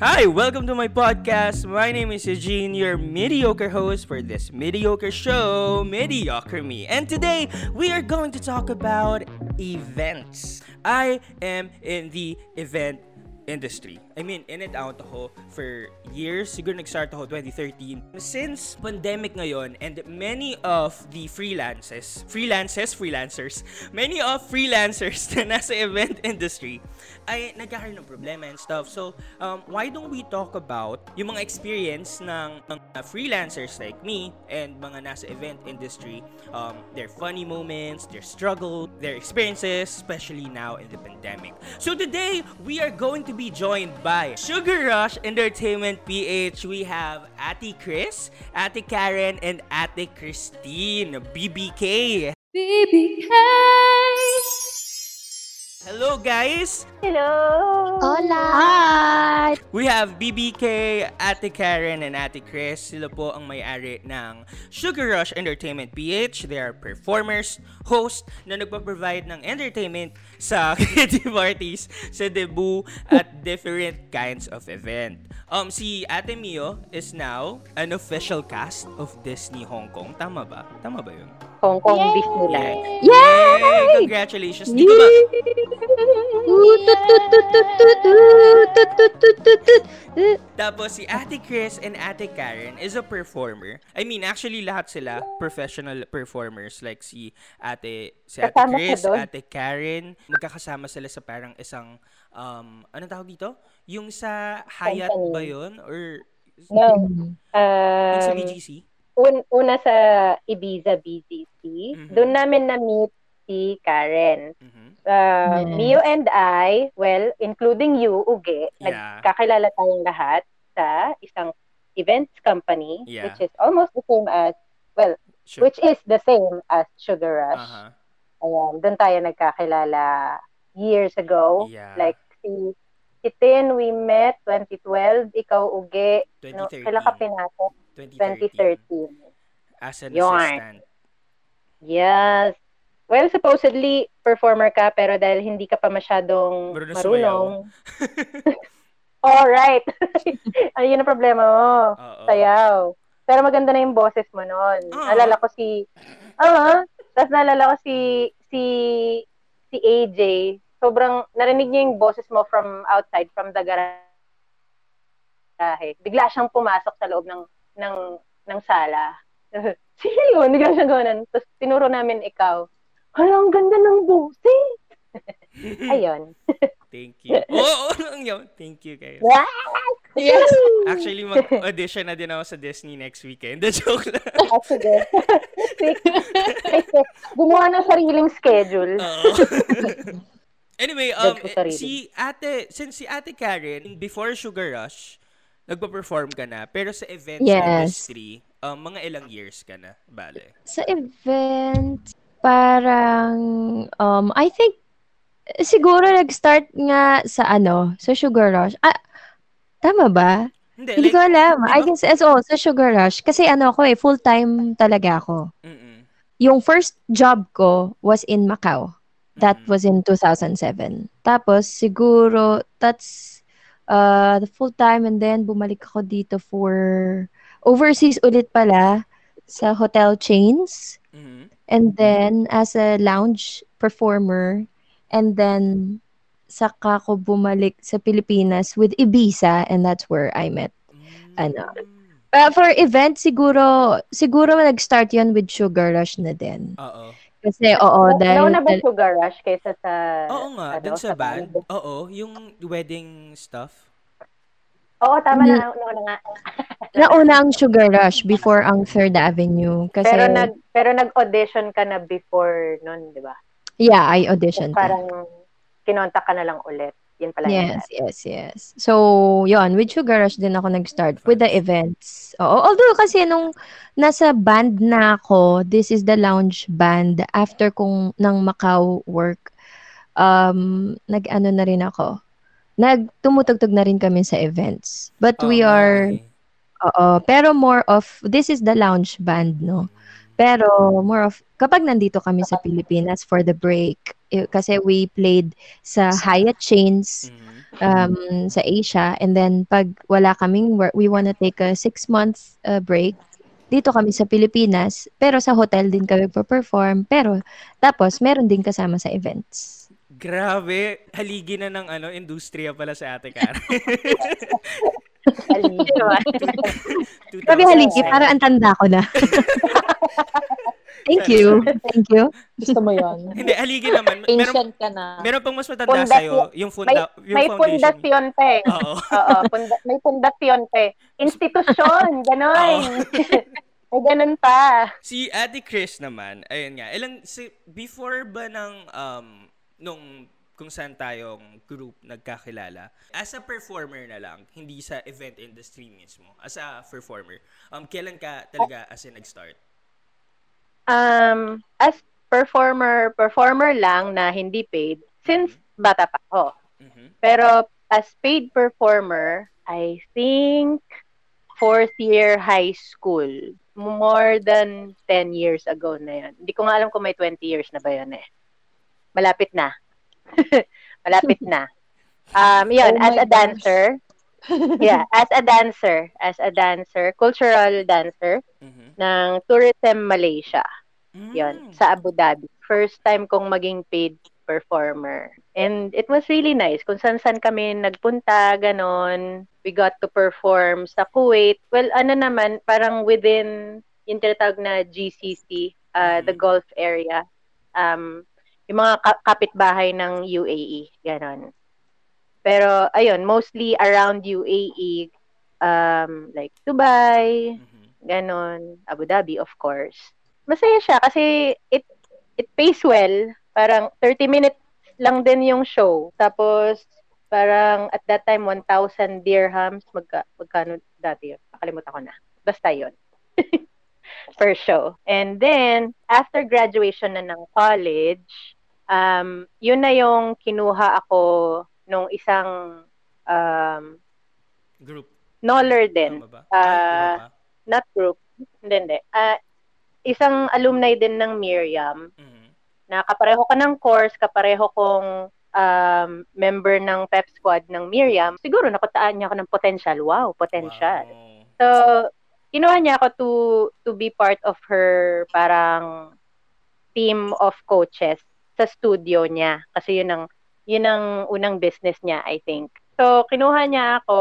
Hi, welcome to my podcast. My name is Eugene, your mediocre host for this mediocre show, Mediocre Me. And today, we are going to talk about events. I am in the event industry. I mean, in and out ako for years. Siguro nag-start ako 2013. Since pandemic ngayon and many of the freelancers, freelancers, freelancers, many of freelancers na nasa event industry ay nagkakaroon ng problema and stuff. So, um, why don't we talk about yung mga experience ng mga freelancers like me and mga nasa event industry, um, their funny moments, their struggle, their experiences, especially now in the pandemic. So today, we are going to be joined by Sugar Rush Entertainment PH. We have Ate Chris, Ate Karen, and Ate Christine, BBK. BBK. Hello guys! Hello! Hola! Hi! We have BBK, Ate Karen, and Ate Chris. Sila po ang may-ari ng Sugar Rush Entertainment PH. They are performers, host na nagpa-provide ng entertainment sa creative artists sa debut at different kinds of event. Um, si Ate Mio is now an official cast of Disney Hong Kong. Tama ba? Tama ba yun? Hong Kong Disneyland. Yay! Congratulations! Di ko ba, Tapos si Ate Chris and Ate Karen is a performer. I mean, actually lahat sila professional performers like si Ate si Ate Kasama ka Chris? Ate Karen, magkakasama sila sa parang isang um anong tawag dito? Yung sa Hyatt Company. ba 'yon or No. yung sa Um, BGC? un- una sa Ibiza BGC, Mhm. doon namin na-meet si Karen. Mhm. Uh, Yes. Mio and I, well, including you, Uge, Yeah. nagkakilala tayong lahat sa isang events company, Yeah. which is almost the same as, well, Sure. which is the same as Sugar Rush. Aha. Ayan, doon tayo nagkakilala years ago. Yeah. Like, si, si Tin, we met 2012. Ikaw, Uge, no, 2013. kailan ka pinasok? 2013. 2013. As an Yarn. assistant. Yes. Well, supposedly, performer ka, pero dahil hindi ka pa masyadong Marunong marunong. Alright. Ayun ang problema mo. Oo. Sayaw. Pero maganda na yung boses mo noon. Ah. Nalala ko si... Oo. Tapos nalala ko si... Si... Si AJ. Sobrang... Narinig niya yung boses mo from outside, from the garahe. Bigla siyang pumasok sa loob ng... ng ng sala. Sino? Bigla siyang gano'n. Tapos tinuro namin ikaw. Hala, ang ganda ng boses. Ayun. Thank you. Oo, oh, yun. Thank you guys. Yes! Actually, mag-audition na din ako sa Disney next weekend. The joke lang. Ah, sige. Gumawa ng sariling schedule. Oo. anyway, um, si ate, since si ate Karen, before Sugar Rush, nagpa-perform ka na. Pero sa events Yes. industry, um, mga ilang years ka na, bale. Sa event, parang, um, I think, siguro nag-start nga sa ano, sa Sugar Rush. Ah, tama ba? Hindi, Hindi like, ko alam. di I guess, as oh, sa Sugar Rush. Kasi ano ako eh, full-time talaga ako. mm-mm. Yung first job ko was in Macau. That Mhm. was in 2007. Tapos, siguro, that's uh, the full time and then bumalik ako dito for overseas ulit pala sa hotel chains. Mhm. And then, as a lounge performer. And then, saka ko bumalik sa Pilipinas with Ibiza and that's where I met. Ano? Uh, for event, siguro, siguro nag-start yon with Sugar Rush na din. Oo. Kasi, oo, dahil... Nauna ba Sugar Rush kaysa sa... Oo nga, ano, dun sa band. band? Oo, yung wedding stuff. Oo, tama Hindi. na. Nauna nga. Nauna ang Sugar Rush before ang Third Avenue. Kasi, Pero nag pero nag-audition ka na before nun, di ba? yeah, I auditioned. Parang kinontak ka na lang ulit. Yun pala Yes, yes, yes. So, yon with Sugar Rush din ako nag-start with the events. Oo, although kasi nung nasa band na ako, this is the lounge band after kong ng Macau work, um, nag-ano na rin ako. Nagtumutugtog na rin kami sa events. But we Oo, are, eh. oo, pero more of, this is the lounge band, no? Pero more of, kapag nandito kami sa Pilipinas for the break, eh, kasi we played sa Hyatt chains Mhm. um, sa Asia, and then pag wala kaming work, we wanna take a six month uh, break, dito kami sa Pilipinas, pero sa hotel din kami perform pero tapos meron din kasama sa events. Grabe, haligi na ng ano, industriya pala sa Ate Karen. Diba? Grabe haligi, para ang tanda ko na. Thank you. Thank you. Gusto mo yon Hindi, haligi naman. Meron, Ancient ka na. meron pang mas matanda Pundasyon- sa'yo, yung, May, funda, yung may foundation. pundasyon pa eh. Oo. Oo, punda- may pundasyon pa eh. Institusyon, ganon. may ganon pa. Si Ate Chris naman, ayun nga, ilang, si, before ba ng, um, nung kung saan tayong group nagkakilala, as a performer na lang, hindi sa event industry mismo, as a performer, um, kailan ka talaga as in nag-start? Um, as performer, performer lang na hindi paid, since bata pa ako. Mhm. Pero as paid performer, I think fourth year high school. More than 10 years ago na yan. Hindi ko nga alam kung may 20 years na ba yun eh. Malapit na. Malapit na. Um, yun, Oh as a dancer. yeah, as a dancer. As a dancer, cultural dancer Mhm. ng Tourism Malaysia. Mm. Yun, sa Abu Dhabi. First time kong maging paid performer. And it was really nice. Kung saan-saan kami nagpunta, ganon. We got to perform sa Kuwait. Well, ano naman, parang within yung tinatawag na GCC, uh, the Mhm. Gulf area. Um, yung mga ka- kapitbahay ng UAE, ganon. Pero, ayun, mostly around UAE, um, like Dubai, Mhm. ganon, Abu Dhabi, of course. Masaya siya kasi it it pays well. Parang 30 minutes lang din yung show. Tapos, parang at that time, 1,000 dirhams. Magka, magkano dati yun? Nakalimutan ko na. Basta yun. per show. And then, after graduation na ng college, um, yun na yung kinuha ako nung isang um, Group. Noller din. Pa? not group. Hindi, hindi. Ah, isang alumni din ng Miriam Mhm. na kapareho ka ng course, kapareho kong um, member ng pep squad ng Miriam. Siguro nakutaan niya ako ng potential. Wow, potential. Wow. So, kinuha niya ako to to be part of her parang team of coaches sa studio niya kasi yun ang yun ang unang business niya, I think. So, kinuha niya ako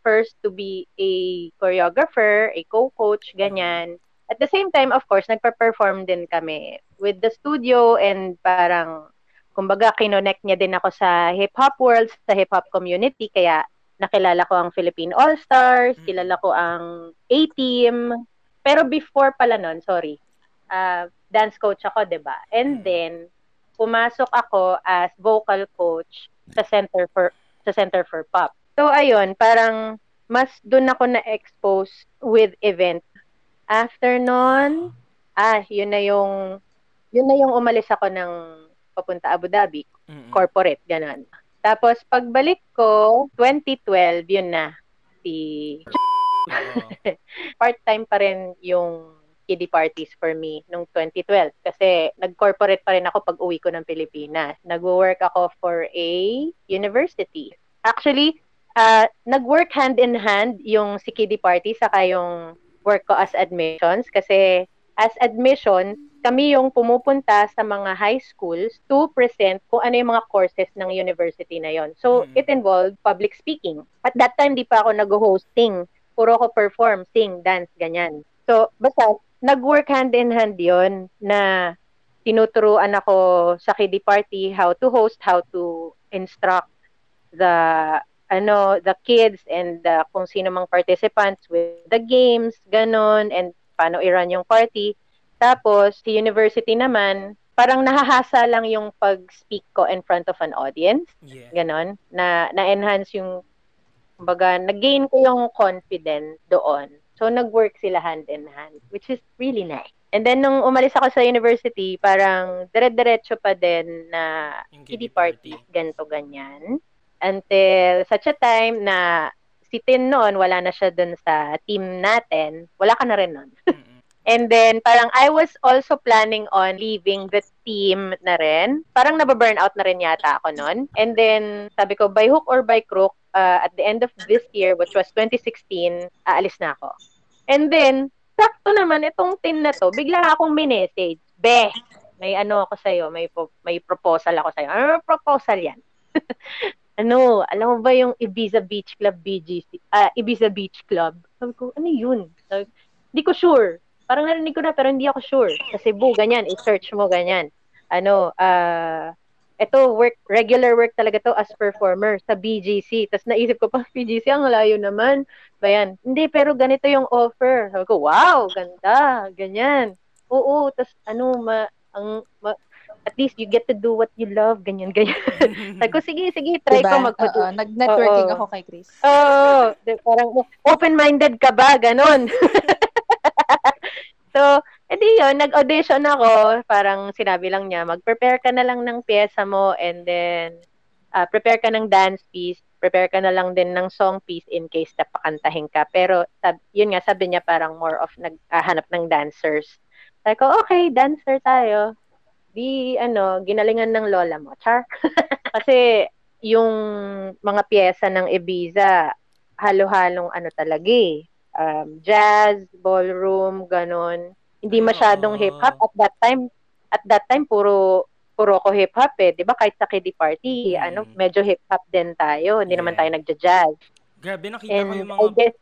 first to be a choreographer, a co-coach, ganyan. At the same time, of course, nagpa-perform din kami with the studio and parang kumbaga kinonect niya din ako sa hip-hop world, sa hip-hop community, kaya nakilala ko ang Philippine All-Stars, Mm. kilala ko ang A-Team. Pero before pala nun, sorry, ah, dance coach ako, ba? And Mm. then, pumasok ako as vocal coach sa Center for sa Center for Pop. So, ayun, parang mas doon ako na-expose with event. After nun, ah, yun na yung, yun na yung umalis ako ng papunta Abu Dhabi Mhm. corporate, ganun. Tapos, pagbalik ko, 2012, yun na, si part-time pa rin yung kiddie parties for me nung 2012 kasi nag-corporate pa rin ako pag uwi ko ng Pilipinas. Nag-work ako for a university. Actually, uh, nag-work hand in hand yung si kiddie party saka yung work ko as admissions kasi as admission, kami yung pumupunta sa mga high schools to present kung ano yung mga courses ng university na yon. So, Mm. it involved public speaking. At that time, di pa ako nag-hosting. Puro ako perform, sing, dance, ganyan. So, basta, nag-work hand in hand yon na tinuturuan ako sa kiddie party how to host, how to instruct the ano the kids and the, kung sino mang participants with the games, ganon, and paano i-run yung party. Tapos, si university naman, parang nahahasa lang yung pag-speak ko in front of an audience. Yeah. Ganon. Na, na-enhance yung, kumbaga, nag-gain ko yung confidence doon. So, nag-work sila hand in hand, which is really nice. And then, nung umalis ako sa university, parang dire-diretso pa din na kiddie party, ganto ganyan. Until such a time na si Tin noon, wala na siya dun sa team natin, wala ka na rin. Mhm. And then, parang I was also planning on leaving the team na rin. Parang nababurn out na rin yata ako nun. And then, sabi ko, by hook or by crook, uh, at the end of this year, which was 2016, aalis na ako. And then, sakto naman, itong team na to, bigla akong minessage. Be, may ano ako sa'yo, may, may proposal ako sa'yo. Ano proposal yan? ano, alam mo ba yung Ibiza Beach Club BGC? Ah, uh, Ibiza Beach Club. Sabi ko, ano yun? Hindi ko sure. Parang narinig ko na pero hindi ako sure. Sa Cebu, ganyan, i-search mo ganyan. Ano, ah, uh, ito work regular work talaga to as performer sa BGC. Tapos naisip ko pa BGC ang layo naman. Ba yan? Hindi pero ganito yung offer. Sabi ko, wow, ganda, ganyan. Oo, tapos ano ma ang ma, at least you get to do what you love, ganyan, ganyan. Sabi ko, sige, sige, try diba? ko mag uh, Nag-networking Oo. ako kay Chris. Oo, oh, parang open-minded ka ba, ganon. so, edi yun, nag-audition ako, parang sinabi lang niya, mag-prepare ka na lang ng pyesa mo and then uh, prepare ka ng dance piece, prepare ka na lang din ng song piece in case na pakantahin ka. Pero, sab- yun nga, sabi niya parang more of naghahanap ng dancers. Sabi ko, okay, dancer tayo di ano, ginalingan ng lola mo. Char. Kasi yung mga piyesa ng Ibiza, halo-halong ano talaga eh. Um, jazz, ballroom, ganon. Hindi masyadong hip-hop at that time. At that time, puro puro ko hip-hop eh. Di ba? Kahit sa kiddie party, mm. ano, medyo hip-hop din tayo. Hindi yeah. naman tayo nagja-jazz. Grabe, nakita And ko yung mga... guess,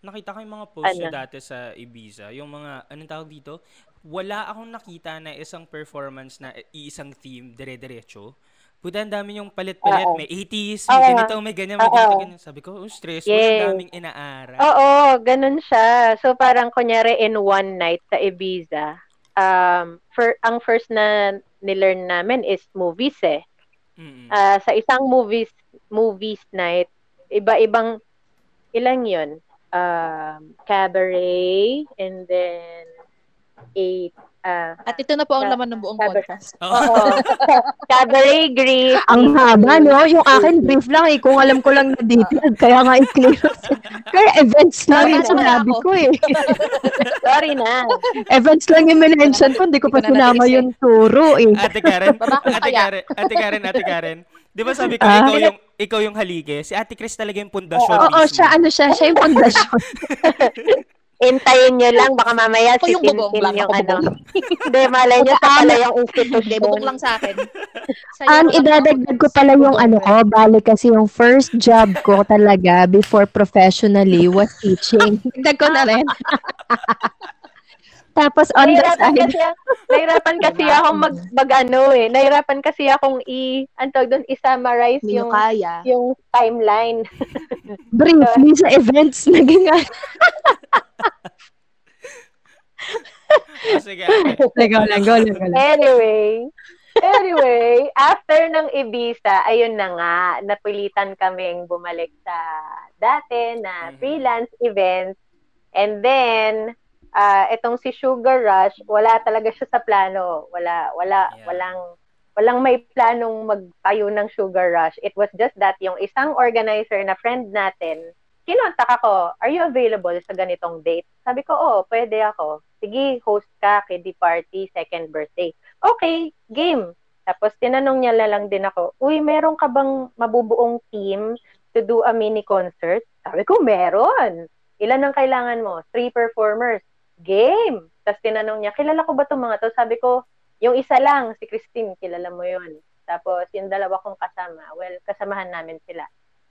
nakita ko yung mga posts ano? dati sa Ibiza. Yung mga, anong tawag dito? Wala akong nakita na isang performance na iisang theme dire-diretso. Puta, ang dami yung palit-palit. Uh-oh. May 80s, may Uh-oh. ganito, may ganyan, may ganito, ganyan. Sabi ko, oh, stressful. Yes. Ang daming inaaral. Oo, ganun siya. So, parang kunyari in one night sa Ibiza, um, for, ang first na nilearn namin is movies eh. Mm-hmm. Uh, sa isang movies movies night, iba-ibang, ilang yun? Um, cabaret, and then eight. Uh, At ito na po ang laman ng buong cabaret. podcast. Oo. cabaret grief. Ang haba, no? Yung akin brief lang eh. Kung alam ko lang na detailed, kaya nga i-clear. kaya events lang yung sinabi ko eh. Sorry na. events lang yung mention ko. Hindi ko pa sinama yung turo eh. Ate Karen, Ate Karen, Ate Karen, Ate Karen. Di ba sabi ko, ah? ikaw yung ikaw yung halige. Si Ate Chris talaga yung pundasyon Oo, oh, oh, siya, ano siya, siya yung pundasyon. Intayin nyo lang, baka mamaya si yung bubong lang, yung ano. Hindi, malay nyo sa pala yung institution. Hindi, bubong lang sa akin. An, idadagdag ko pala yung ano ko, bali kasi yung first job ko talaga before professionally was teaching. Dagdag ko na rin. Tapos on the side. Kasi, nahirapan kasi akong mag, mag ano eh. Nahirapan kasi akong i, antog doon, i-summarize yung, kaya. yung timeline. Briefly sa events, naging oh, sige. Legal lang, go, go, Anyway, anyway, after ng Ibiza, ayun na nga, napilitan kaming bumalik sa dati na mm-hmm. freelance events. And then, uh, itong si Sugar Rush, wala talaga siya sa plano. Wala, wala, yeah. walang, walang may planong magtayo ng Sugar Rush. It was just that yung isang organizer na friend natin, kinontak ako, are you available sa ganitong date? Sabi ko, oh, pwede ako. Sige, host ka, kiddie party, second birthday. Okay, game. Tapos tinanong niya lang din ako, uy, meron ka bang mabubuong team to do a mini concert? Sabi ko, meron. Ilan ang kailangan mo? Three performers. Game. Tapos tinanong niya, kilala ko ba itong mga to? Sabi ko, yung isa lang, si Christine, kilala mo yon. Tapos yung dalawa kong kasama, well, kasamahan namin sila.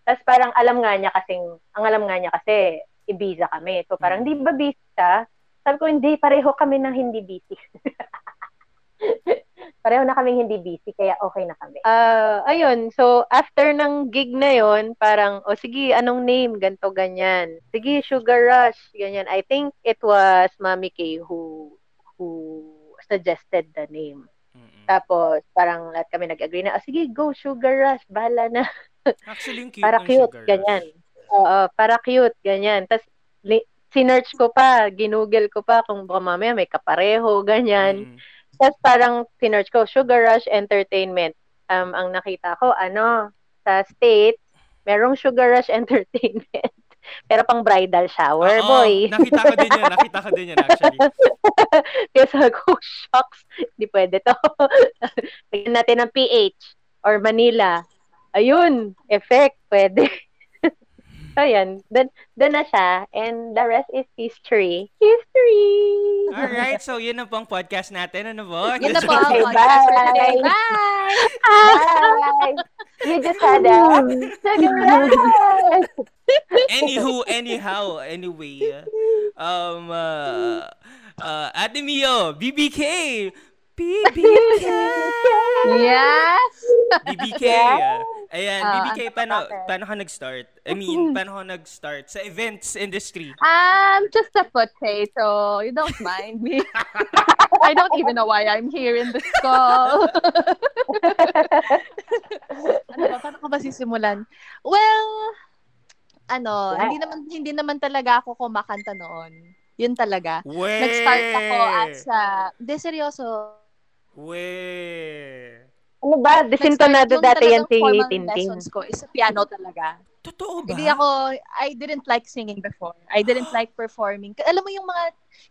Tapos parang alam nga niya kasing, ang alam nga niya kasi, Ibiza kami. So parang, di ba busy ka? Sabi ko, hindi, pareho kami ng hindi busy. pareho na kami hindi busy, kaya okay na kami. Uh, ayun, so after ng gig na yon parang, o oh, sige, anong name? Ganto, ganyan. Sige, Sugar Rush, ganyan. I think it was Mami K who who suggested the name. Mm-hmm. Tapos, parang lahat kami nag-agree na, oh, sige, go, Sugar Rush, bahala na. Actually, yung cute para cute, sugar ganyan. Oo, para cute, ganyan. Tapos, li- sinearch ko pa, ginugel ko pa kung baka mamaya may kapareho, ganyan. Mm. Tapos parang sinearch ko, Sugar Rush Entertainment. Um, ang nakita ko, ano, sa state, merong Sugar Rush Entertainment. Pero pang bridal shower, Oo, boy. Nakita ko din yan. Nakita ko din yan actually. Kaya sabi ko, shocks. Hindi pwede to. Lagyan natin ng PH or Manila. Ayun, effect, pwede. So, yan. Doon, doon na siya. And the rest is history. History! Alright, so yun na po ang podcast natin. Ano po? Yun na po ang Okay, podcast for today. bye. Bye! Bye! You just had a surprise! Anywho, anyhow, anyway. Um, uh, uh, Ate Mio, BBK! BBK! Yes! BBK! Ayan, Ah, BBK, ano paano, paano ka nag-start? I mean, paano ka nag-start sa events industry? I'm just a potato. You don't mind me. I don't even know why I'm here in this call. ano ba? Paano ko ba sisimulan? Well, ano, Yeah. hindi naman hindi naman talaga ako kumakanta noon. Yun talaga. Weh! Nag-start ako as a... Hindi, seryoso. Weh! ano ba? Desintonado Nag-start- dati yung yan si Tintin. lessons ko is sa piano talaga. Totoo ba? Hindi ako, I didn't like singing before. I didn't like performing. Alam mo yung mga,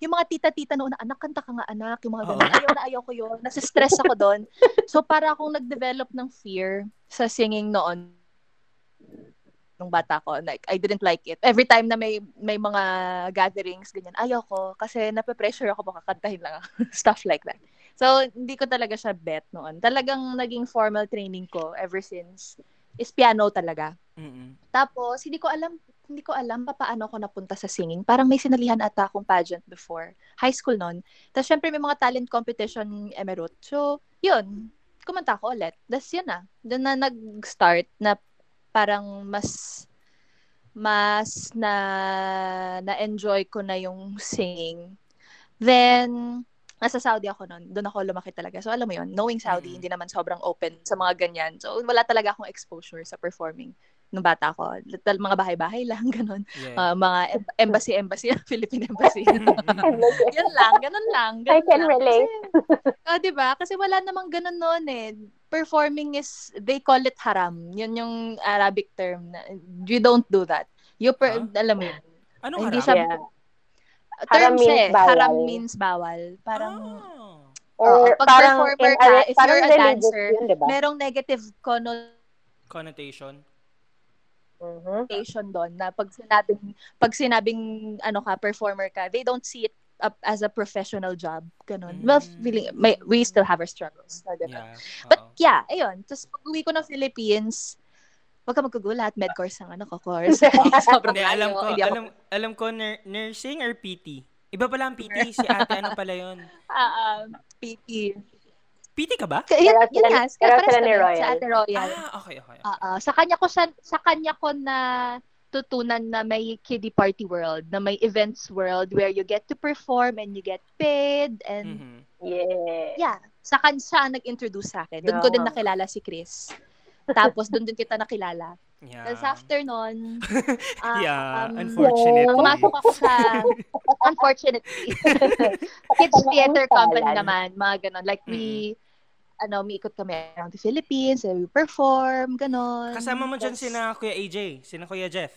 yung mga tita-tita noon na, anak, kanta ka nga anak, yung mga ganun. Oo. Ayaw na ayaw ko yun. Nasistress ako doon. So, para akong nag-develop ng fear sa singing noon nung bata ko. Like, I didn't like it. Every time na may may mga gatherings, ganyan, ayaw ko. Kasi nape-pressure ako, baka kantahin lang ako. Stuff like that. So, hindi ko talaga siya bet noon. Talagang naging formal training ko ever since is piano talaga. Mm-mm. Tapos, hindi ko alam, hindi ko alam pa paano ako napunta sa singing. Parang may sinalihan ata akong pageant before. High school noon. Tapos, syempre, may mga talent competition emerald. So, yun. Kumanta ko ulit. Tapos, yun na. Doon na nag-start na parang mas mas na na-enjoy ko na yung singing. Then, nasa Saudi ako noon. Doon ako lumaki talaga. So, alam mo yun, knowing Saudi, Mm. hindi naman sobrang open sa mga ganyan. So, wala talaga akong exposure sa performing nung bata ko. Tal- Mga bahay-bahay lang, ganun. Yeah. Ah, mga em- embassy-embassy, Philippine embassy. Yan lang, ganun lang. I Ganun can lang. relate. Kasi, oh, di ba? Kasi wala namang ganun noon eh. Performing is, they call it haram. Yun yung Arabic term. Na, you don't do that. You, per, Huh? alam mo yun. Anong Hindi harap? siya, Yeah. Term Haram siya means eh. bawal. Haram means bawal. Parang, Ah. Or Oo, pag parang, performer in ka, a- if parang you're a dancer, yun, di ba? merong negative connotation Connotation. Mhm. doon na pag sinabing pag sinabing ano ka performer ka they don't see it up as a professional job ganun well Mm. feeling may, we still have our struggles na ganun. Yeah. but yeah ayun tapos pag uwi ko ng Philippines wag ka magkagulat med course ang ano ko course sobrang Hindi, alam ko, hindi ako- alam, alam ko, nur- nursing or PT? Iba pala ang PT, si ate, ano pala yun? Ah, um, PT PT ka ba? Kaya, yun, yun nga, ni kami, Royal. sa Ate Royal. Ah, okay, okay. Oo. sa kanya ko siya, sa kanya ko na tutunan na may kiddie party world, na may events world where you get to perform and you get paid and Mhm. Yeah. yeah, sa kanya siya nag-introduce sa akin. Doon ko din Yeah. nakilala si Chris. Tapos doon din kita nakilala. Yeah. Tapos after nun, ah, yeah, um, unfortunately. pumasok ako sa, unfortunately, kids theater company naman, mga ganon. Like we, ano, umiikot kami around the Philippines, and we perform, ganon. Kasama mo dyan sina Kuya AJ, sina Kuya Jeff.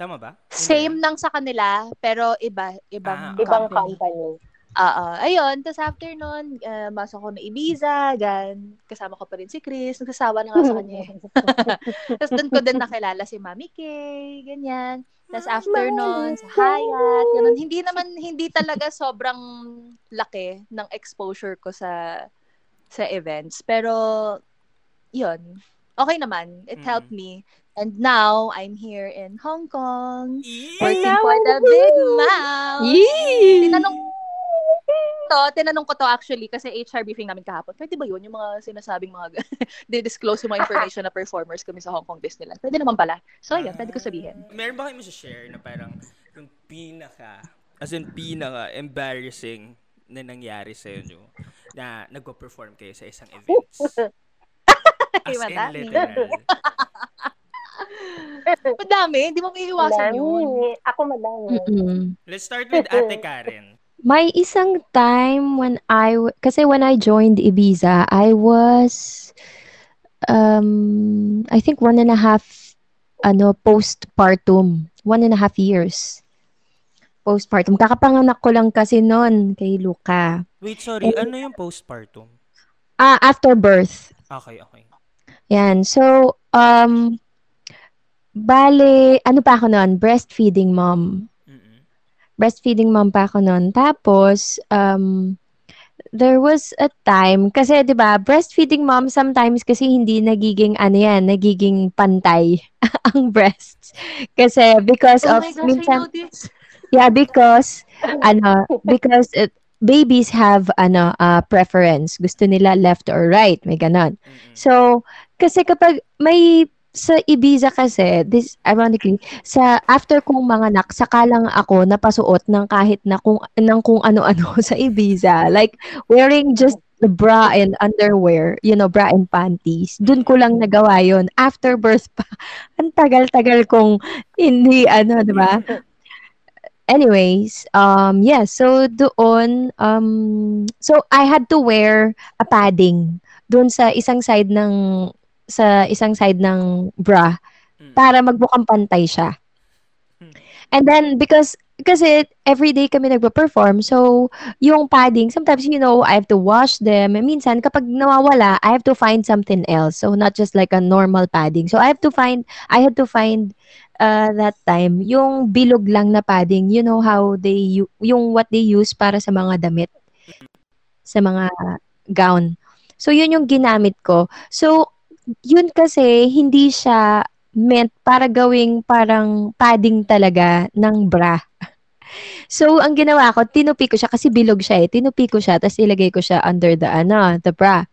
Tama ba? Same nang sa kanila, pero iba, ibang Ah, Ibang company. Oo. Ayun, tapos after nun, uh, masok ko na Ibiza, gan, kasama ko pa rin si Chris, nagsasawa na nga sa kanya. eh. tapos doon ko din nakilala si Mami Kay, ganyan. Tapos after nun, sa Hyatt, ganun. Hindi naman, hindi talaga sobrang laki ng exposure ko sa sa events. Pero, yun. Okay naman. It Mm. helped me. And now, I'm here in Hong Kong, Eee! working for the big mouth. Yee! Tinanong to, tinanong ko to actually kasi HR briefing namin kahapon. Pwede ba yun? Yung mga sinasabing mga, di-disclose yung mga information na performers kami sa Hong Kong Disneyland. Pwede naman pala. So, yun, pwede ko sabihin. Ah, Meron ba kayo mo share na parang yung pinaka, as in pinaka embarrassing na nangyari sa inyo na nagpo-perform kayo sa isang events? As in literal. Madami, hindi mo may iwasan Madami. yun. Ako madami. Mm-mm. Let's start with Ate Karen. May isang time when I, kasi when I joined Ibiza, I was, um, I think one and a half, ano, postpartum. one and a half years. Postpartum. Kakapanganak ko lang kasi noon kay Luca. Wait, sorry. Ano yung postpartum? Ah, after birth. Okay, okay. Yan. So, um, bale, ano pa ako noon? Breastfeeding mom. Breastfeeding mom pa ako noon. Tapos, um, there was a time, kasi 'di ba breastfeeding mom sometimes kasi hindi nagiging, ano yan, nagiging pantay ang breasts. Kasi because Oh of, gosh, minsan, yeah, because, ano, because it, babies have, ano, uh, preference. Gusto nila left or right, may ganon. Mm-mm. So, kasi kapag may sa Ibiza kasi, this ironically, sa after kong manganak, saka lang ako napasuot ng kahit na kung ng kung ano-ano sa Ibiza. Like wearing just the bra and underwear, you know, bra and panties. Doon ko lang nagawa 'yon after birth pa. Ang tagal-tagal kong hindi ano, 'di ba? Anyways, um yeah, so doon um so I had to wear a padding doon sa isang side ng sa isang side ng bra Mm. para magbukang pantay siya. Hmm. And then because kasi every day kami nagpo-perform, so yung padding, sometimes you know, I have to wash them. Minsan kapag nawawala, I have to find something else. So not just like a normal padding. So I have to find I had to find uh, that time yung bilog lang na padding. You know how they yung what they use para sa mga damit sa mga gown. So yun yung ginamit ko. So yun kasi hindi siya meant para gawing parang padding talaga ng bra. So, ang ginawa ko, tinupi ko siya kasi bilog siya eh. Tinupi ko siya, tapos ilagay ko siya under the, ano, the bra.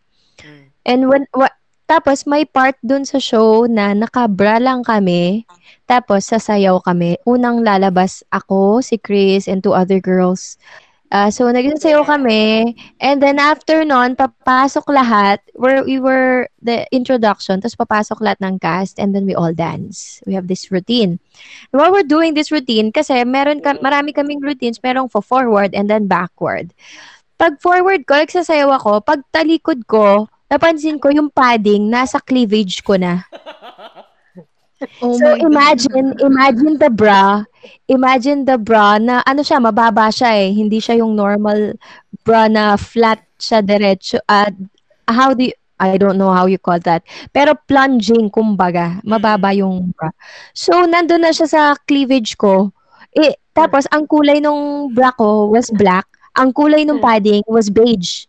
And when, wa, tapos may part dun sa show na nakabra lang kami, tapos sasayaw kami. Unang lalabas ako, si Chris, and two other girls. Ah, so, nagsasayaw kami. And then after nun, papasok lahat. Where we were, the introduction, tapos papasok lahat ng cast, and then we all dance. We have this routine. And while we're doing this routine, kasi meron ka, marami kaming routines, merong for forward and then backward. Pag forward ko, nagsasayaw ako, pag talikod ko, napansin ko yung padding, nasa cleavage ko na. Oh So imagine, imagine the bra, imagine the bra na ano siya, mababa siya eh. Hindi siya yung normal bra na flat siya diretso. Uh, how do you, I don't know how you call that. Pero plunging, kumbaga. Mababa yung bra. So, nandun na siya sa cleavage ko. Eh, tapos, ang kulay nung bra ko was black. Ang kulay nung padding was beige.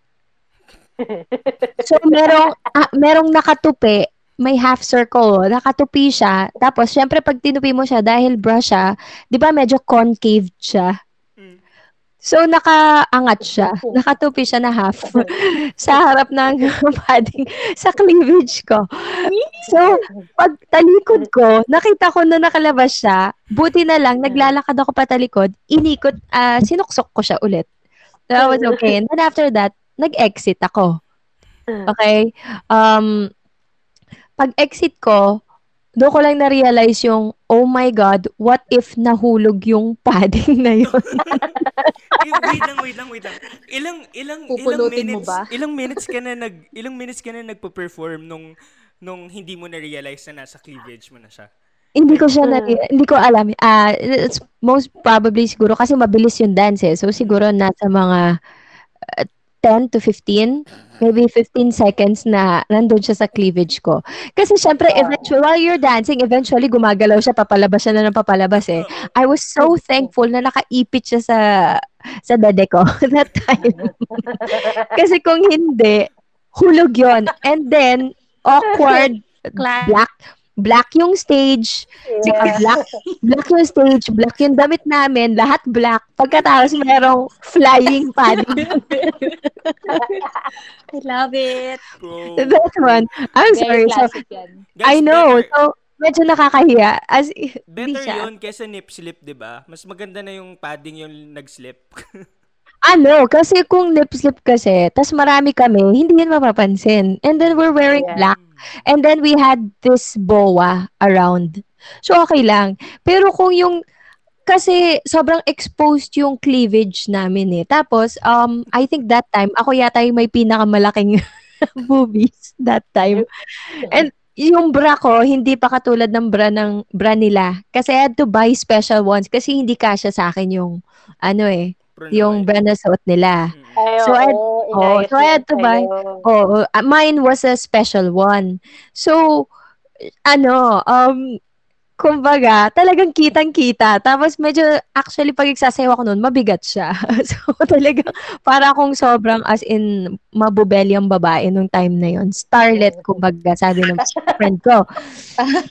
So, merong, ah, merong nakatupi, may half circle, nakatupi siya. Tapos, syempre, pag tinupi mo siya, dahil bra siya, di ba medyo concave siya? Mm. So, nakaangat siya. Nakatupi siya na half sa harap ng padding, sa cleavage ko. So, pag talikod ko, nakita ko na nakalabas siya. Buti na lang, naglalakad ako patalikod, inikot, ah, sinuksok ko siya ulit. That was okay. And then after that, nag-exit ako. Okay? Um, pag-exit ko, doon ko lang na-realize yung, oh my God, what if nahulog yung padding na yun? Eh, wait lang, wait lang, wait lang. Ilang ilang ilang Pupulutin mo minutes, ba? ilang minutes ka na nag ilang minutes ka na nagpo-perform nung nung hindi mo na realize na nasa cleavage mo na siya. hindi ko siya na, hindi ko alam. Ah, it's most probably siguro kasi mabilis yung dance eh. So siguro nasa mga uh, 10 to 15, maybe 15 seconds na nandun siya sa cleavage ko. Kasi syempre, eventually, while you're dancing, eventually gumagalaw siya, papalabas siya na ng papalabas eh. I was so thankful na nakaipit siya sa sa dede ko that time. Kasi kung hindi, hulog yon And then, awkward, black, black yung stage, black, black yung stage, black yung damit namin, lahat black. Pagkatapos merong flying padding. I love it. Bro. That one. I'm sorry. Very So, yan. Guys, I know. Better, So, medyo nakakahiya. As, better siya. yun kesa nip slip, 'di ba? Mas maganda na yung padding yung nag-slip. Ano, kasi kung lip slip kasi, tas marami kami, hindi yan mapapansin. And then we're wearing Yeah. black. And then we had this boa around. So, okay lang. Pero kung yung, kasi sobrang exposed yung cleavage namin eh. Tapos, um, I think that time, ako yata yung may pinakamalaking boobies that time. And yung bra ko, hindi pa katulad ng bra ng bra nila. Kasi I had to buy special ones kasi hindi kasya sa akin yung, ano eh, yung bra na suot nila. Ay, So, I oh, so I had to buy-. Oh, uh, mine was a special one. So, ano, um, kumbaga, talagang kitang-kita. Tapos medyo, actually, pag nagsasayaw ako noon, mabigat siya. so, talagang, para akong sobrang, as in, mabubelyang babae nung time na yon Starlet, kumbaga, sabi ng friend ko.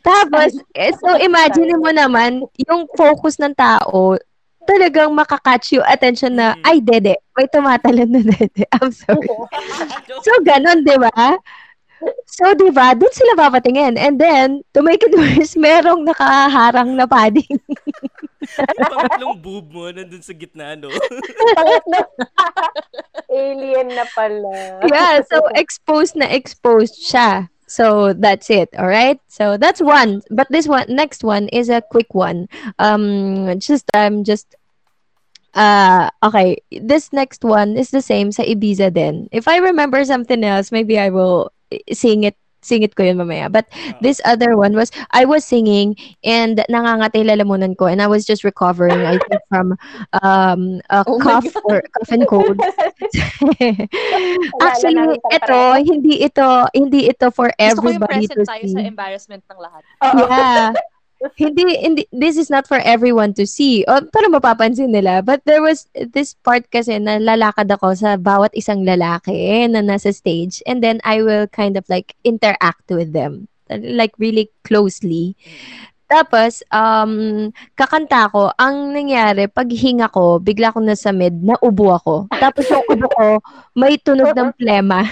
Tapos, eh, so, imagine mo naman, yung focus ng tao, talagang makakatch yung attention na, Mm. ay, dede, may tumatalon na dede. I'm sorry. So, ganun, di ba? So, di ba, doon sila papatingin. And then, to make it worse, merong nakaharang na padding. Pangatlong boob mo nandun sa gitna, no? Alien na pala. yeah, so exposed na exposed siya. So, that's it, all right? So, that's one. But this one, next one is a quick one. Um, just, um, just, uh, okay, this next one is the same sa Ibiza din. If I remember something else, maybe I will sing it sing it ko yun mamaya. But this other one was, I was singing and nangangatay lalamunan ko and I was just recovering, I think, from um, a Oh cough or cough and cold. Actually, ito, hindi ito, hindi ito for Gusto ko yung everybody to present tayo sa embarrassment ng lahat. Oo. Yeah. Hindi, hindi, this is not for everyone to see. O, pero mapapansin nila. But there was this part kasi na lalakad ako sa bawat isang lalaki na nasa stage. And then I will kind of like interact with them. Like really closely. Tapos, um, kakanta ko, ang nangyari, pag hinga ko, bigla akong nasa mid, naubo ako. Tapos yung ubo ko, may tunog ng plema.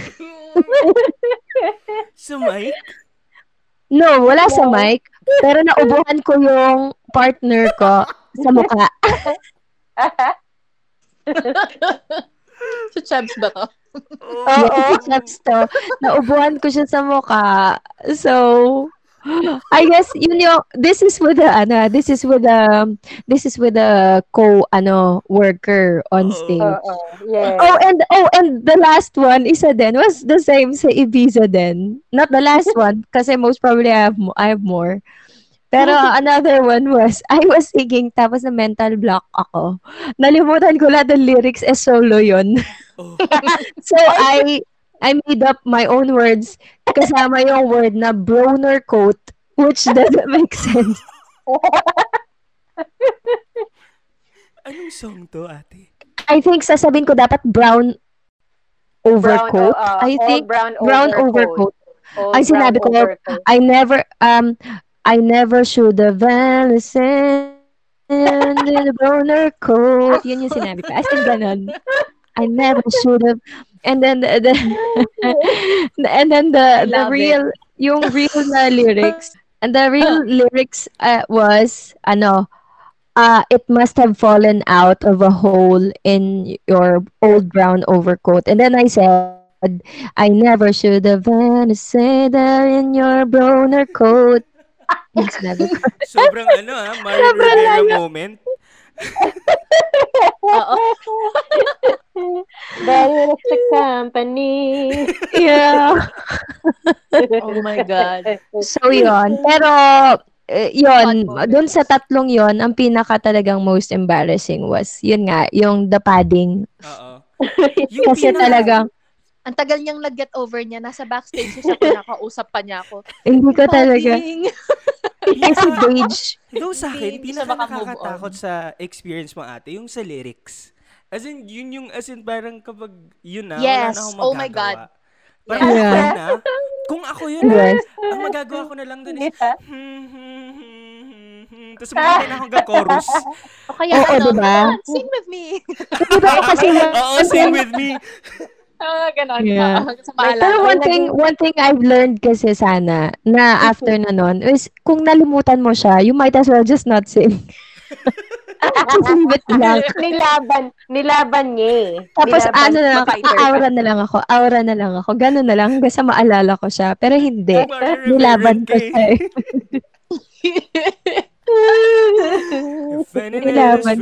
Sa mic? No, wala sa mic. Pero naubuhan ko yung partner ko sa mukha. Sa Chebs ba to? Oo. Chaps to. Naubuhan ko siya sa mukha. So, I guess yun yung this is with the ano, this is with the this is with the co ano worker on stage. Oo. Yeah. Oh, and oh, and the last one, isa din, was the same sa Ibiza din. Not the last one, kasi most probably I have, I have more. Pero another one was, I was singing, tapos na mental block ako. Nalimutan ko lahat ng lyrics, eh solo yun. Oh. so, I, I made up my own words, kasama yung word na broner coat, which doesn't make sense. Anong song to, ate? I think sasabihin ko dapat brown overcoat. Brown, oo, I think brown brown overcoat. All Ay, brown sinabi ko, overcoat. I never, um, I never should have listened to the boner coat. Yun yung sinabi ko. As in, ganun. I never should have. And then, the, the and then the, the love it. real, yung real na lyrics, and the real lyrics uh, was, ano, uh, it must have fallen out of a hole in your old brown overcoat. And then I said, I never should have say that in your browner coat. Yun sinabi ko. Sobrang ano ha, Mario Sobrang Rivera moment. Oo. Dahil sa company. Yeah. Oh my God. So, yun. Pero, eh, moments. dun sa tatlong yun, ang pinaka talagang most embarrassing was, yun nga, yung the padding. Oo. Yung Kasi pinaka- talagang, Ang tagal niyang nag-get over niya. Nasa backstage siya ko, nakausap pa niya ako. hindi ko talaga, Padding. kasi Gage, Though sa akin, pinaka nakakatakot sa experience mo ate, yung sa lyrics. As in, yun yung, as in, parang kapag yun na, Yes. wala na akong Oh my magagawa. God. Parang Yeah. ako yun na, kung ako yun na, yes. ang magagawa ko na lang dun is, Yeah. hmm, hmm, hmm, hmm, hmm. Tapos kumakain na ako hanggang chorus. O kaya Oo, ano, diba? "Come on, sing with me. Di ba ako kasi, Oo, sing with me. Ah, ganon. Yeah. Maalala. Pero one thing, one thing I've learned kasi sana, na after na nun, is kung nalimutan mo siya, you might as well just not sing. Just leave it blank. nilaban, nilaban niya eh. Tapos Nilaban, ano na lang, aura na lang ako, aura na lang ako, gano'n na lang, hanggang sa maalala ko siya. Pero hindi, Rivera nilaban ko siya eh. Kailangan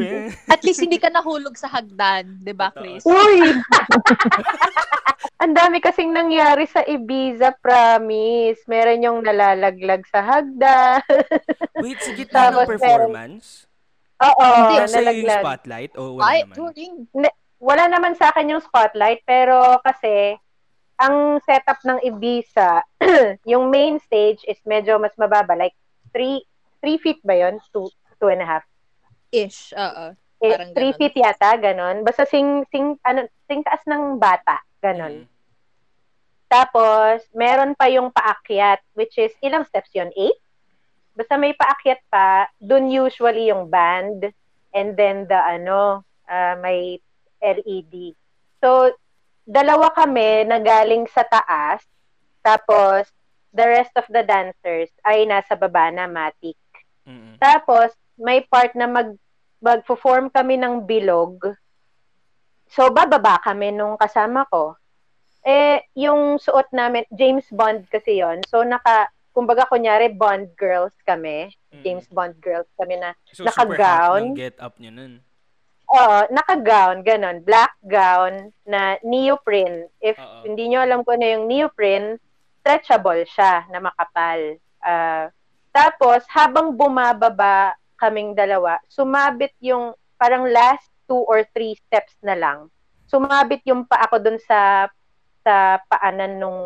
At least hindi ka nahulog sa hagdan, 'di ba, Chris? Uy! Ang dami kasing nangyari sa Ibiza, promise. Meron yung nalalaglag sa hagda. Wait, sa gitna ng performance? Oo, Nasa nalaglag. spotlight? O wala Ay, naman? during Wala naman sa akin yung spotlight, pero kasi ang setup ng Ibiza, yung main stage is medyo mas mababa. Like, three, three feet ba yun? Two, two and a half. ish, oo. Eh, Parang three ganon. feet yata, ganon. Basta sing, sing, ano, sing taas ng bata, ganon. Mm. Tapos, meron pa yung paakyat, which is, ilang steps yun? Eight? Basta may paakyat pa, dun usually yung band, and then the, ano, ah, may LED. So, dalawa kami na galing sa taas, tapos, the rest of the dancers ay nasa baba na matic. Mm-mm. Tapos, may part na mag, mag-perform kami ng bilog. So, bababa kami nung kasama ko. Eh, yung suot namin, James Bond kasi yon So, naka, kumbaga kunyari, Bond girls kami. Mm-mm. James Bond girls kami na, So, naka-gown. get up nyo nun. oo, naka-gown, ganon. Black gown na neoprene. If Oo. hindi nyo alam kung ano yung neoprene, stretchable siya na makapal. Ah, tapos, habang bumababa kaming dalawa, sumabit yung parang last two or three steps na lang. Sumabit yung pa ako dun sa sa paanan nung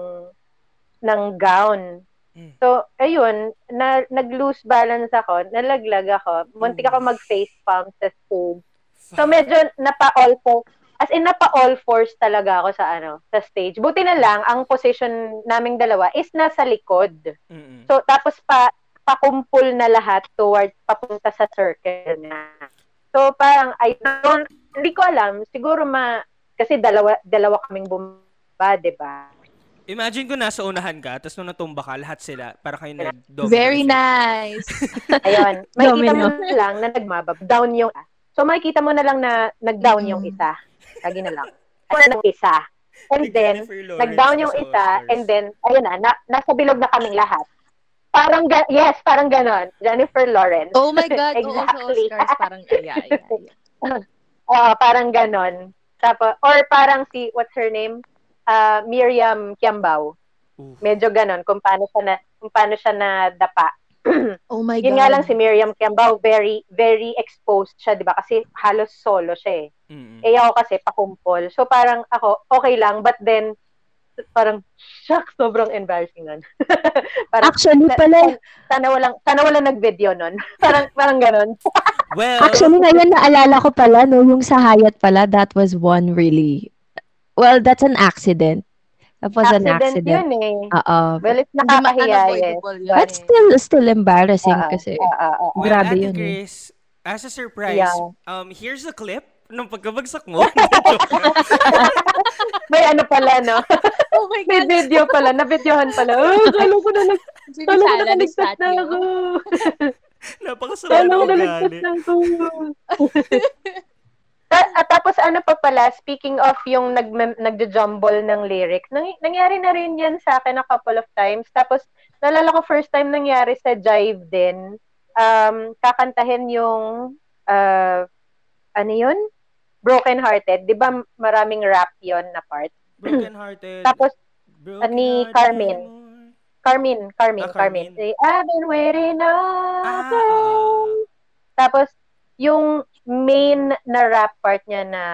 ng gown. Mm. So, ayun, na, nag-lose balance ako, nalaglag ako, muntik ako mag-face palm sa tube. So, medyo napa-all four, as in napa-all fours talaga ako sa ano, sa stage. Buti na lang, ang position naming dalawa is nasa likod. Mm-mm. So, tapos pa, pakumpul na lahat towards papunta sa circle na. So, parang, I don't, hindi ko alam, siguro ma, kasi dalawa, dalawa kaming bumaba, di ba? Imagine ko nasa unahan ka, tapos nung natumba ka, lahat sila, para kayo nag-domino. Very effect. nice. Ayun, makikita mo Domino. na lang na nagmabab, down yung, so makikita mo na lang na nag-down yung Mm. isa. Lagi na lang. Or ng isa. And then, nag-down yung sa isa, and then, ayun na, na, nasa bilog na kaming lahat. Parang, ga- yes, parang ganon. Jennifer Lawrence. Oh my God, oo, sa Exactly. Oscars, parang, yeah, yeah, yeah. Oo, parang ganon. Tapos, or parang si, what's her name? Ah, Miriam Kiambao. Ooh. Medyo ganon, kung paano siya na, kung paano siya nadapa. Oh my Yun God. nga lang si Miriam Kiambao, very, very exposed siya, di ba? Kasi halos solo siya eh. Mm-mm. Eh ako kasi pakumpol. So parang ako, okay lang, but then, parang, shucks, sobrang embarrassing nun. parang, Actually sa- pala, sana walang, sana walang nag-video nun. parang, parang ganon. Well, actually ngayon naalala ko pala, no, yung sa Hyatt pala, that was one really, well, that's an accident. That was an Accident accident. yun eh. Oo. Well, it's nakakahiya, yes. unavoidable yun But eh. still, still embarrassing Oo, kasi. oo, oo. well, grabe Ate yun eh. Chris, as a surprise, Yeah. um, here's a clip nung pagkabagsak mo. May ano pala, no? Oh my May God. video pala, na-videohan pala. Oh, kala ko na nag kala ko Sala, na nagtat nag-stat na ako. Napakasama Kala ng ko na ugali. nagtat na ako. At tapos ano pa pala, speaking of yung nag nagja-jumble ng lyrics, nang, nangyari na rin yan sa akin a couple of times. Tapos, nalala ko first time nangyari sa Jive din, um, kakantahin yung, uh, ano yun? Broken Hearted. Di ba maraming rap yon na part? Broken hearted. Tapos, broken ni hearted Carmen. Carmen, Carmen, Ah, Carmen. Carmen. Say, I've been waiting Ah, up. oo. Tapos, yung main na rap part niya na,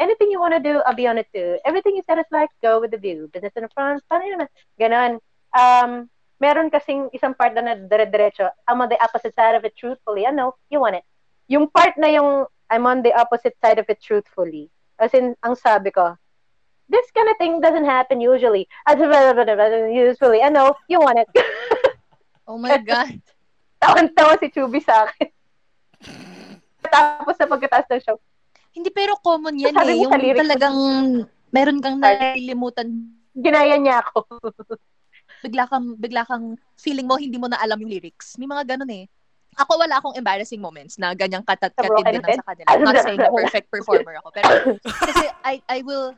anything you wanna do, I'll be on it too. Everything you said is like, go with the view. Business in front, paano naman? Ganon. Um, meron kasing isang part na na dire-diretso, I'm on the opposite side of it truthfully. I know, you want it. Yung part na yung, I'm on the opposite side of it truthfully. As in, ang sabi ko, this kind of thing doesn't happen usually. Usually, I know, you want it. Oh my God. Tawan-tawa si Chubby sa akin. Tapos sa pagkataas ng show, Hindi, pero common yan Sabi eh. Yung talagang meron kang nalilimutan. ginaya niya ako. Bigla kang, bigla kang feeling mo, hindi mo na alam yung lyrics. May mga ganun eh. Ako wala akong embarrassing moments na ganyang katat Sa katindi Broken na sa kanila. I'm not saying na perfect performer ako. Pero kasi I, I will,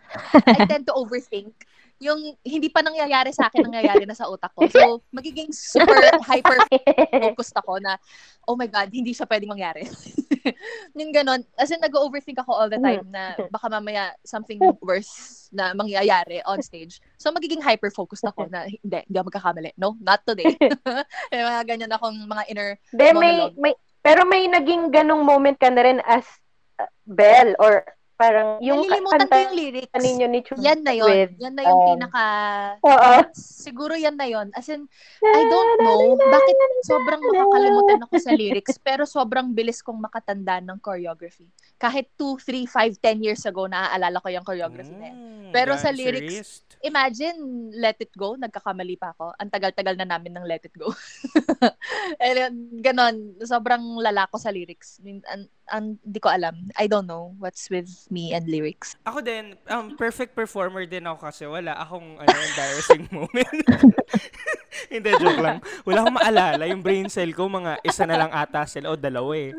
I tend to overthink yung hindi pa nangyayari sa akin, nangyayari na sa utak ko. So, magiging super hyper focused ako na, oh my God, hindi siya pwedeng mangyari. yung ganon. As in, nag-overthink ako all the time na baka mamaya something worse na mangyayari on stage. So, magiging hyper focused ako na, hindi, hindi ako magkakamali. No, not today. yung mga ganyan akong mga inner De, may, monologue. may, pero may naging ganong moment ka na rin as uh, Belle or parang yung Nalilimutan ko yung lyrics. ninyo ni Chu Yan na yun. with, Yan na yung um, pinaka... Oo. Siguro yan na yun. As in, I don't know bakit sobrang makakalimutan ako sa lyrics pero sobrang bilis kong makatanda ng choreography. Kahit 2, 3, 5, 10 years ago, naaalala ko yung choreography na yan. Mm, Pero sa dancerist. Imagine, Let It Go, nagkakamali pa ako. Ang tagal-tagal na namin ng Let It Go. Eh, ganon, sobrang lala ko sa lyrics. Min- Ang, ang, di ko alam. I don't know what's with me and lyrics. Ako din, um, perfect performer din ako kasi wala akong ano, embarrassing moment. Hindi, joke lang. Wala akong maalala. Yung brain cell ko, mga isa na lang ata sila o dalawa eh.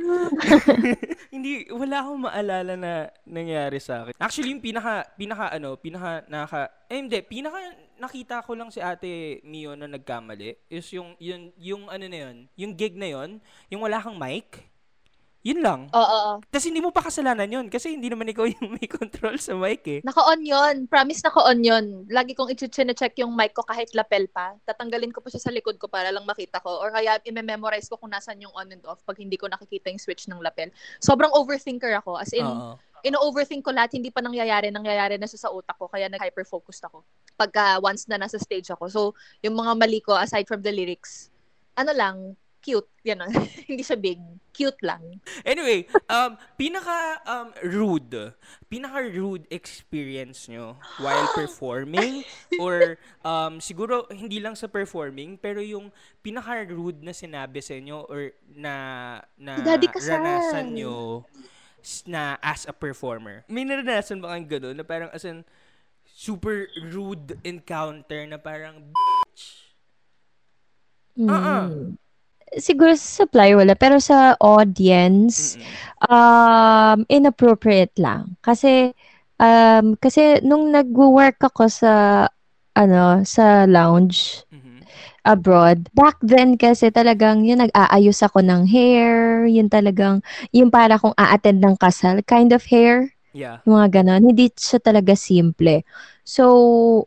Hindi, wala akong maalala na nangyari sa akin. Actually, yung pinaka, pinaka ano, pinaka naka, eh hindi, pinaka nakita ko lang si ate Mio na nagkamali is yung, yung, yung ano na yun, yung gig na yun, yung wala kang mic, yun lang. Oo, oo. Tapos hindi mo pa kasalanan yun kasi hindi naman ikaw yung may control sa mic eh. Naka-on yun. Promise naka-on yun. Lagi kong i-check yung mic ko kahit lapel pa. Tatanggalin ko pa siya sa likod ko para lang makita ko. Or kaya i-memorize ko kung nasan yung on and off pag hindi ko nakikita yung switch ng lapel. Sobrang overthinker ako. As in, Oo. ino-overthink ko lahat, hindi pa nangyayari, nangyayari na siya sa utak ko, kaya nag-hyper-focused ako. Pagka once na nasa stage ako. So, yung mga mali ko, aside from the lyrics, ano lang, cute. Yan lang. hindi siya big. Cute lang. Anyway, um, pinaka um, rude, pinaka rude experience nyo while performing or um, siguro hindi lang sa performing pero yung pinaka rude na sinabi sa inyo or na na ranasan nyo na as a performer. May naranasan ba kang gano'n na parang as in super rude encounter na parang bitch. Uh-uh. Siguro sa supply wala, pero sa audience, um, inappropriate lang. Kasi, um, kasi nung nag-work ako sa, ano, sa lounge Mhm. abroad, back then kasi talagang yun, nag-aayos ako ng hair, yun talagang, yung para kung a-attend ng kasal, kind of hair. Yeah. Yung mga ganon. Hindi siya talaga simple. So,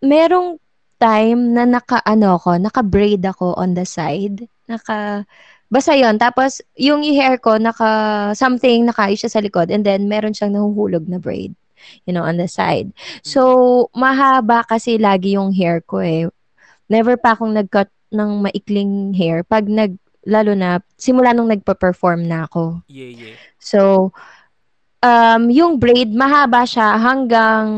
merong time na naka, ano ako, naka-braid ako on the side. Naka, basta yon Tapos, yung hair ko, naka, something, nakaayos siya sa likod. And then, meron siyang nahuhulog na braid. You know, on the side. So, mahaba kasi lagi yung hair ko eh. Never pa akong nag-cut ng maikling hair. Pag nag, lalo na, simula nung nagpa-perform na ako. Yeah, yeah. So, um, yung braid, mahaba siya hanggang,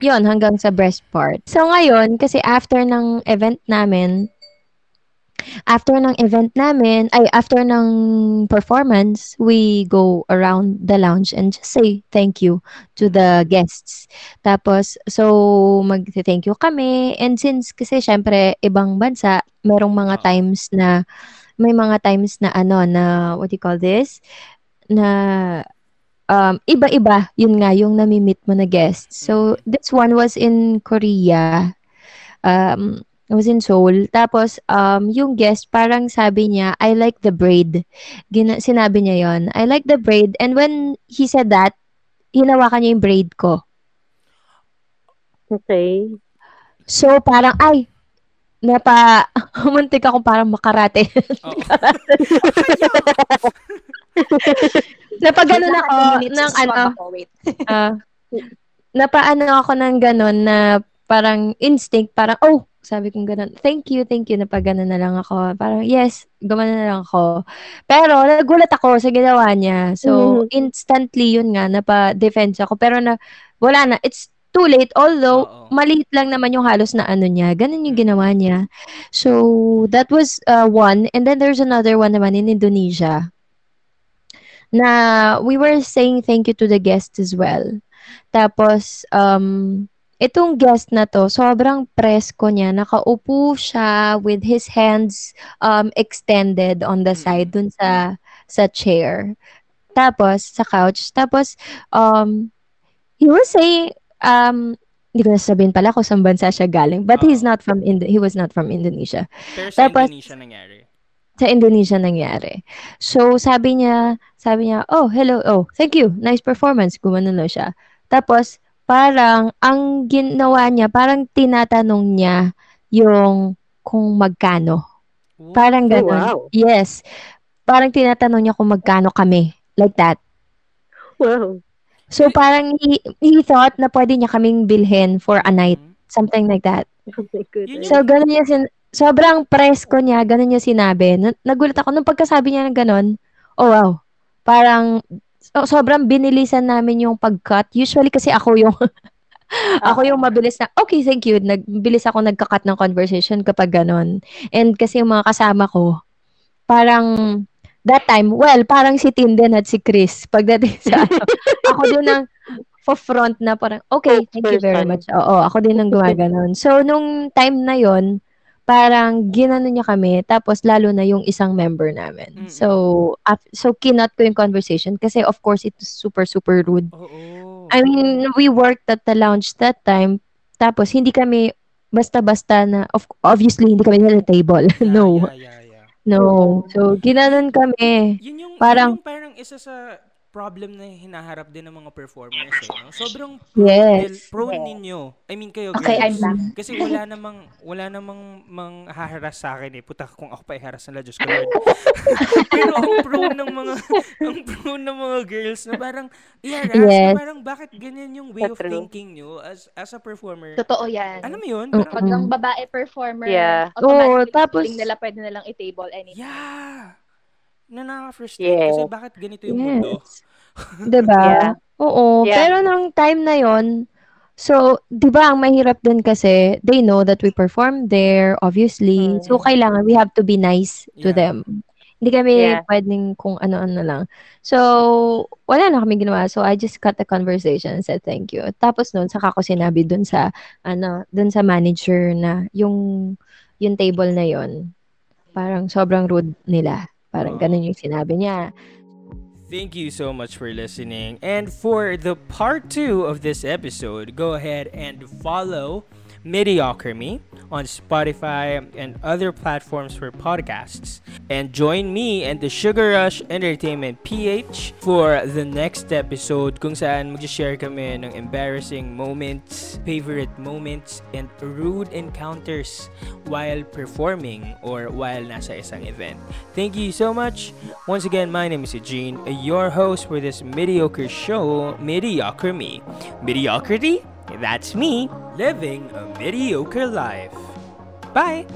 yon hanggang sa breast part. So, ngayon, kasi after ng event namin, after ng event namin, ay, after ng performance, we go around the lounge and just say thank you to the guests. Tapos, so, mag-thank you kami. And since, kasi syempre, ibang bansa, merong mga Oo. times na, may mga times na ano, na, what do you call this? Na, um, iba-iba, yun nga, yung nami-meet mo na guests. So, this one was in Korea. Um, it was in Seoul. Tapos, um, yung guest, parang sabi niya, I like the braid. Gina- sinabi niya yon I like the braid. And when he said that, hinawakan niya yung braid ko. Okay. So, parang, ay, napa, muntik akong parang makarate. Oo. Napagano Wait lang, ako ng ano, ako, wait. ah, napaano ako ng ganon na parang instinct, parang, oh, sabi kong ganon, thank you, thank you, napagano na lang ako. Parang, yes, gumana na lang ako. Pero, nagulat ako sa ginawa niya. So, Mhm. instantly, yun nga, napa-defense ako. Pero na, wala na, it's too late. Although, Oo. maliit lang naman yung halos na ano niya. Ganun yung ginawa niya. So, that was uh, one. And then, there's another one naman in Indonesia na we were saying thank you to the guests as well. Tapos, um, itong guest na to, sobrang presko niya. Nakaupo siya with his hands um, extended on the side dun sa sa chair. Tapos, sa couch. Tapos, um, he was saying, um, hindi ko na sabihin pala kung saan bansa siya galing. But Oo. he's not from, Indo- he was not from Indonesia. Pero sa Tapos- Indonesia nangyari. sa Indonesia nangyari. So, sabi niya, sabi niya, oh, hello, oh, thank you, nice performance, gumano na siya. Tapos, parang, ang ginawa niya, parang tinatanong niya yung kung magkano. Parang Oh, ganun. wow. Yes. Parang tinatanong niya kung magkano kami. Like that. Wow. So, parang he, he thought na pwede niya kaming bilhin for a night. Mhm. Something like that. Oh. So, ganun niya, sin- sobrang presko niya, ganun niya sinabi. Na- nagulat ako nung pagkasabi niya ng ganun. Oh, wow. Parang, so- sobrang binilisan namin yung pag-cut. Usually kasi ako yung, ako yung mabilis na, okay, thank you. Nagbilis ako nagka-cut ng conversation kapag ganun. And kasi yung mga kasama ko, parang, that time, well, parang si Tinden at si Chris. Pagdating sa, ano, ako din ang, front na parang, okay, thank you very much. Oo, ako din ang gumaganon. So, nung time na yon parang ginano niya kami, tapos lalo na yung isang member namin. Mm-mm. So, af- so kinot ko yung conversation kasi of course it was super, super rude. Oo. I mean, we worked at the lounge that time, tapos hindi kami basta-basta na, of, obviously, hindi kami na table. Yeah, no, Yeah, yeah, yeah. no. So, ginanon kami. Yun yung, Parang- yun yung parang isa sa problem na hinaharap din ng mga performers eh, no? Sobrang prone, Yes. prone ninyo. I mean kayo Okay, I'm girls. back. Kasi wala namang wala namang mang haharas sa akin eh. Puta kung ako pa iharas na Diyos ko Lord. Pero ang prone ng mga ang prone ng mga girls na parang iharas Yes. na parang bakit ganyan yung way of True. thinking nyo as as a performer. Totoo yan. Alam mo yun? Parang, Pag ang babae performer, Yeah. automatically Oo, tapos- nila pwede nilang i-table anything. yeah. Na nakaka-frustrate Yes. kasi bakit ganito yung mundo? Yes. 'Di ba? Yeah. Oo, Yeah. pero nung time na 'yon, so 'di ba ang mahirap din kasi they know that we perform there obviously. Mm. So kailangan we have to be nice to Yeah. them. Hindi kami Yeah. pwedeng kung ano-ano lang. So, wala na kami ginawa. So, I just cut the conversation and said thank you. Tapos noon, saka ko sinabi dun sa, ano, dun sa manager na yung, yung table na yon parang sobrang rude nila. Parang ganun yung sinabi niya. Thank you so much for listening. And for the part two of this episode, go ahead and follow Mediocre Me on Spotify and other platforms for podcasts. And join me and the Sugar Rush Entertainment PH for the next episode kung saan mag-share kami ng embarrassing moments, favorite moments, and rude encounters while performing or while nasa isang event. Thank you so much. Once again, my name is Eugene, your host for this mediocre show, Mediocre Me. Mediocrity? That's me, living a mediocre life. Bye!